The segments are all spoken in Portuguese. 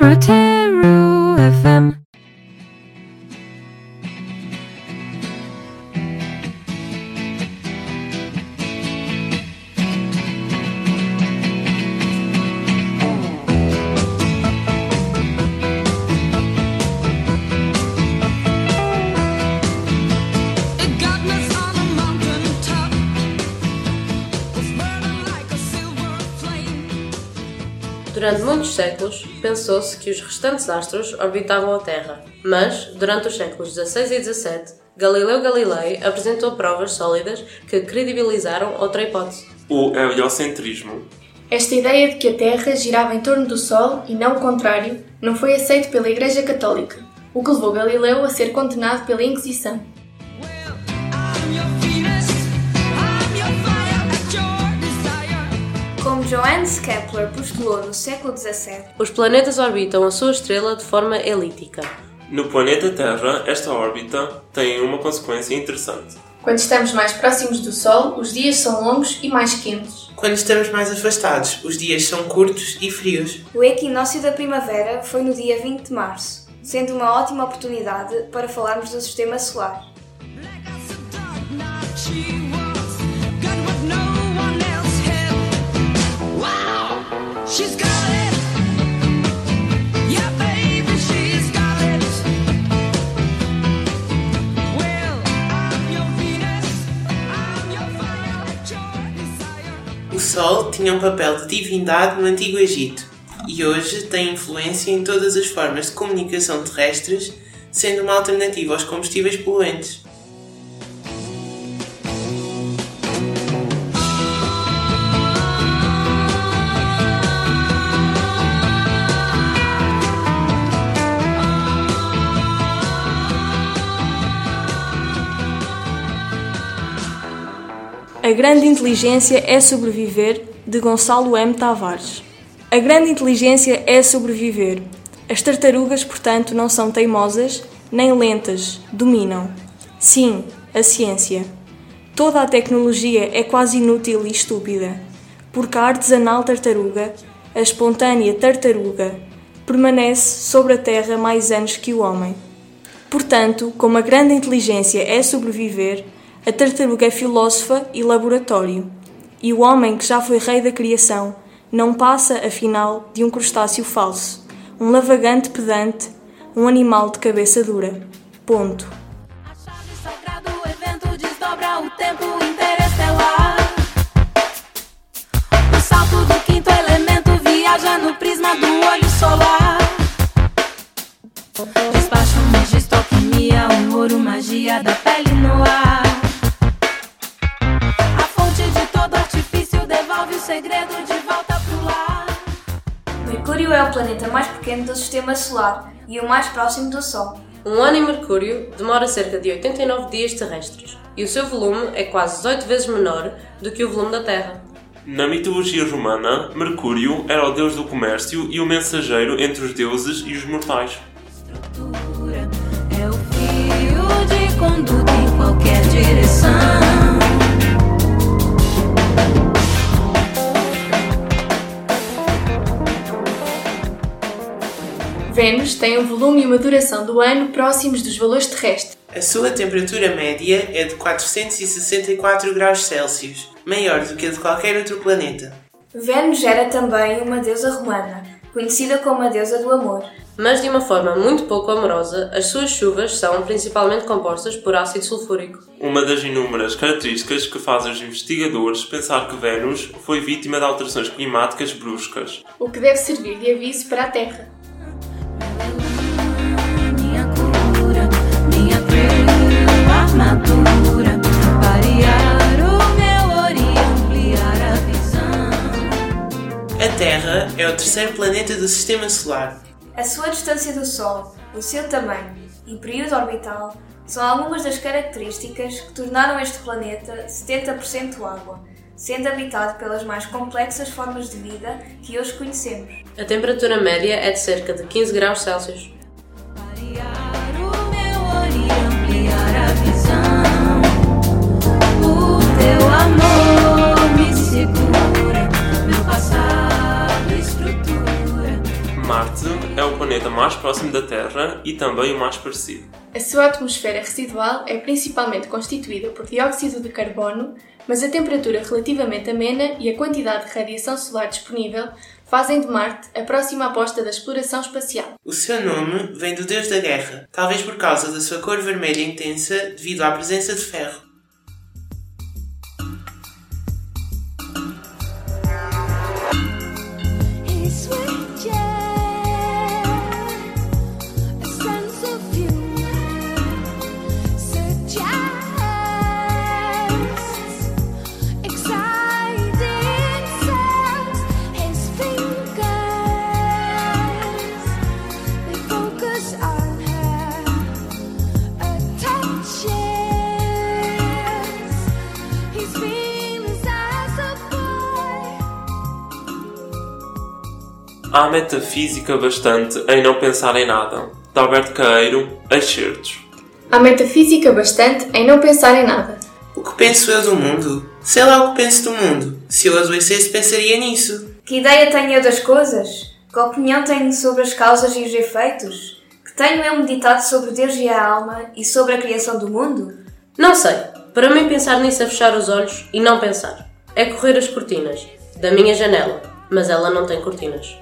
Proteru FM. Durante muitos séculos, pensou-se que os restantes astros orbitavam a Terra, mas, durante os séculos XVI e XVII, Galileu Galilei apresentou provas sólidas que credibilizaram outra hipótese. O heliocentrismo. Esta ideia de que a Terra girava em torno do Sol e não o contrário não foi aceito pela Igreja Católica, o que levou Galileu a ser condenado pela Inquisição. Johannes Kepler postulou no século XVII, Os planetas orbitam a sua estrela de forma elíptica. No planeta Terra, esta órbita tem uma consequência interessante. Quando estamos mais próximos do Sol, os dias são longos e mais quentes. Quando estamos mais afastados, os dias são curtos e frios. o equinócio da primavera foi no dia 20 de março, sendo uma ótima oportunidade para falarmos do sistema solar. Black Sol tinha um papel de divindade no Antigo Egito e hoje tem influência em todas as formas de comunicação terrestres, sendo uma alternativa aos combustíveis poluentes. A Grande Inteligência é Sobreviver, de Gonçalo M. Tavares. A grande inteligência é sobreviver. As tartarugas, portanto, não são teimosas nem lentas, dominam. Sim, a ciência. Toda a tecnologia é quase inútil e estúpida, porque a artesanal tartaruga, a espontânea tartaruga, permanece sobre a Terra mais anos que o homem. Portanto, como a grande inteligência é sobreviver, a tartaruga é filósofa e laboratório. E o homem, que já foi rei da criação, não passa, afinal, de um crustáceo falso, um lavagante pedante, um animal de cabeça dura. Ponto. Pequeno do sistema solar e o mais próximo do Sol. Um ano em Mercúrio demora cerca de 89 dias terrestres, e o seu volume é quase 18 vezes menor do que o volume da Terra. Na mitologia romana, Mercúrio era o deus do comércio e o mensageiro entre os deuses e os mortais. estrutura é o fio de conduta em qualquer direção. Tem um volume e uma duração do ano próximos dos valores terrestres. A sua temperatura média é de 464 graus Celsius, maior do que a de qualquer outro planeta. Vênus era também uma deusa romana, conhecida como a deusa do amor. Mas de uma forma muito pouco amorosa, as suas chuvas são principalmente compostas por ácido sulfúrico. Uma das inúmeras características que fazem os investigadores pensar que Vênus foi vítima de alterações climáticas bruscas. o que deve servir de aviso para a Terra. É o terceiro planeta do Sistema Solar. A sua distância do Sol, o seu tamanho e período orbital são algumas das características que tornaram este planeta 70% água, sendo habitado pelas mais complexas formas de vida que hoje conhecemos. A temperatura média é de cerca de 15 graus Celsius. Marte é o planeta mais próximo da Terra e também o mais parecido. A sua atmosfera residual é principalmente constituída por dióxido de carbono, mas a temperatura relativamente amena e a quantidade de radiação solar disponível fazem de Marte a próxima aposta da exploração espacial. O seu nome vem do deus da guerra, talvez por causa da sua cor vermelha intensa devido à presença de ferro. Há metafísica bastante em não pensar em nada. De Alberto Caeiro, excertos. Há metafísica bastante em não pensar em nada. O que penso eu do mundo? Sei lá o que penso do mundo. Se eu adoecesse, pensaria nisso. Que ideia tenho eu das coisas? Que opinião tenho sobre as causas e os efeitos? Que tenho eu meditado sobre Deus e a alma e sobre a criação do mundo? Não sei. Para mim, pensar nisso é fechar os olhos e não pensar. É correr as cortinas. Da minha janela. Mas ela não tem cortinas.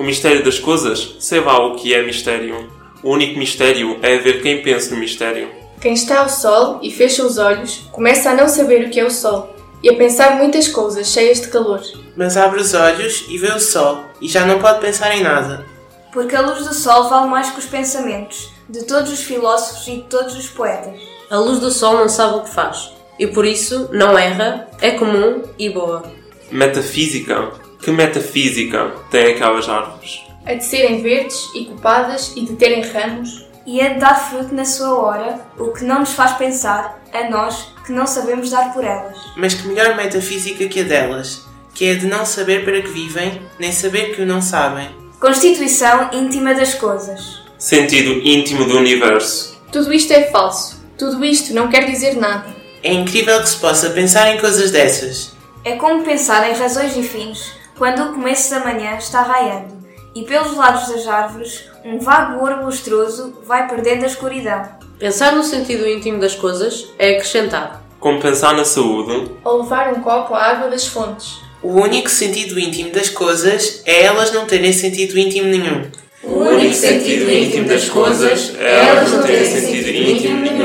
O mistério das coisas, sei lá o que é mistério. O único mistério é ver quem pensa no mistério. Quem está ao sol e fecha os olhos começa a não saber o que é o sol e a pensar muitas coisas cheias de calor. Mas abre os olhos e vê o sol e já não pode pensar em nada. Porque a luz do sol vale mais que os pensamentos de todos os filósofos e de todos os poetas. A luz do sol não sabe o que faz. E por isso não erra, é comum e boa. Metafísica? Que metafísica tem aquelas árvores? A de serem verdes e copadas e de terem ramos. E a de dar fruto na sua hora, o que não nos faz pensar, a nós que não sabemos dar por elas. Mas que melhor metafísica que a delas, que é a de não saber para que vivem, nem saber que o não sabem. Constituição íntima das coisas. Sentido íntimo do universo. Tudo isto é falso. Tudo isto não quer dizer nada. É incrível que se possa pensar em coisas dessas. É como pensar em razões e fins quando o começo da manhã está raiando e pelos lados das árvores um vago ouro lustroso vai perdendo a escuridão. Pensar no sentido íntimo das coisas é acrescentar. Como pensar na saúde, Ou levar um copo à água das fontes. O único sentido íntimo das coisas é elas não terem sentido íntimo nenhum. O único sentido íntimo das coisas é elas não terem sentido íntimo nenhum.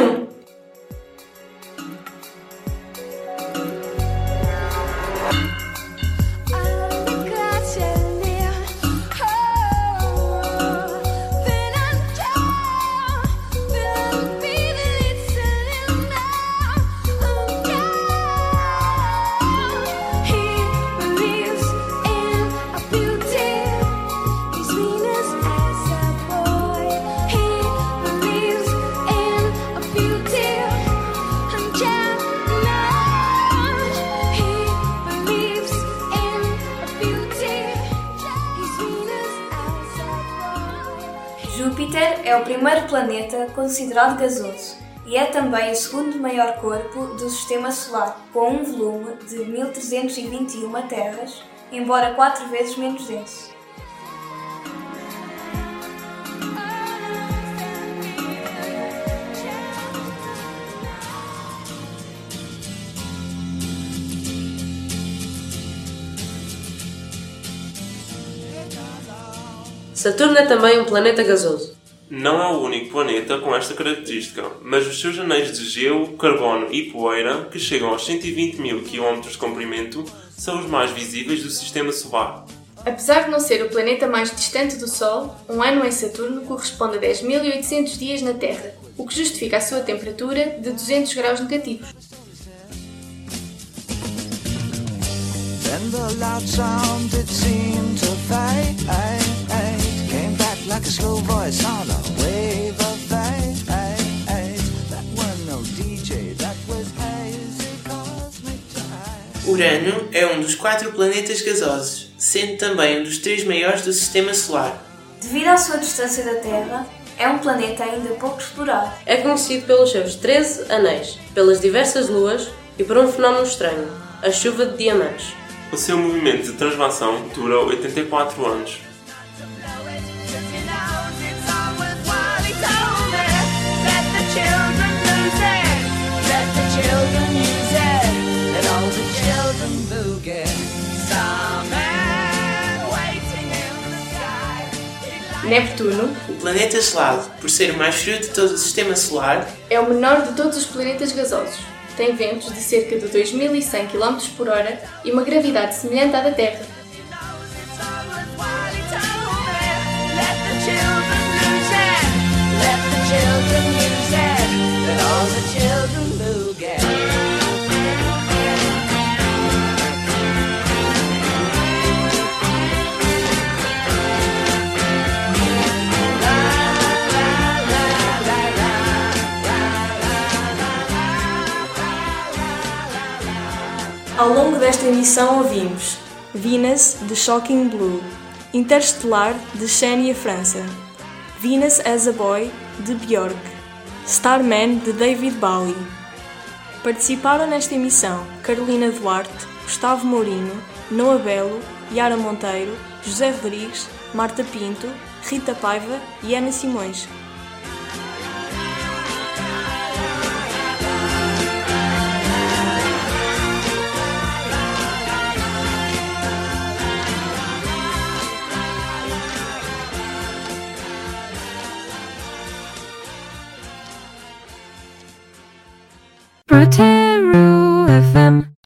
É o primeiro planeta considerado gasoso e é também o segundo maior corpo do Sistema Solar, com um volume de 1321 terras, embora quatro vezes menos denso. Saturno é também um planeta gasoso. Não é o único planeta com esta característica, mas os seus anéis de gelo, carbono e poeira, que chegam aos 120 mil km de comprimento, são os mais visíveis do Sistema Solar. Apesar de não ser o planeta mais distante do Sol, um ano em Saturno corresponde a 10.800 dias na Terra, o que justifica a sua temperatura de 200 graus negativos. Then the loud sound it seemed Urano é um dos quatro planetas gasosos, sendo também um dos três maiores do Sistema Solar. Devido à sua distância da Terra, é um planeta ainda pouco explorado. É conhecido pelos seus 13 anéis, pelas diversas luas e por um fenómeno estranho, a chuva de diamantes. O seu movimento de translação dura 84 anos. Neptuno O planeta gelado, por ser o mais frio de todo o sistema solar, é o menor de todos os planetas gasosos. Tem ventos de cerca de 2100 km por hora e uma gravidade semelhante à da Terra. Let the children longo desta emissão ouvimos Venus, de Shocking Blue, Interstellar, de Xenia França, Venus as a Boy, de Björk, Starman, de David Bowie. Participaram nesta emissão Carolina Duarte, Gustavo Mourinho, Noah Belo, Yara Monteiro, José Rodrigues, Marta Pinto, Rita Paiva e Ana Simões. pretend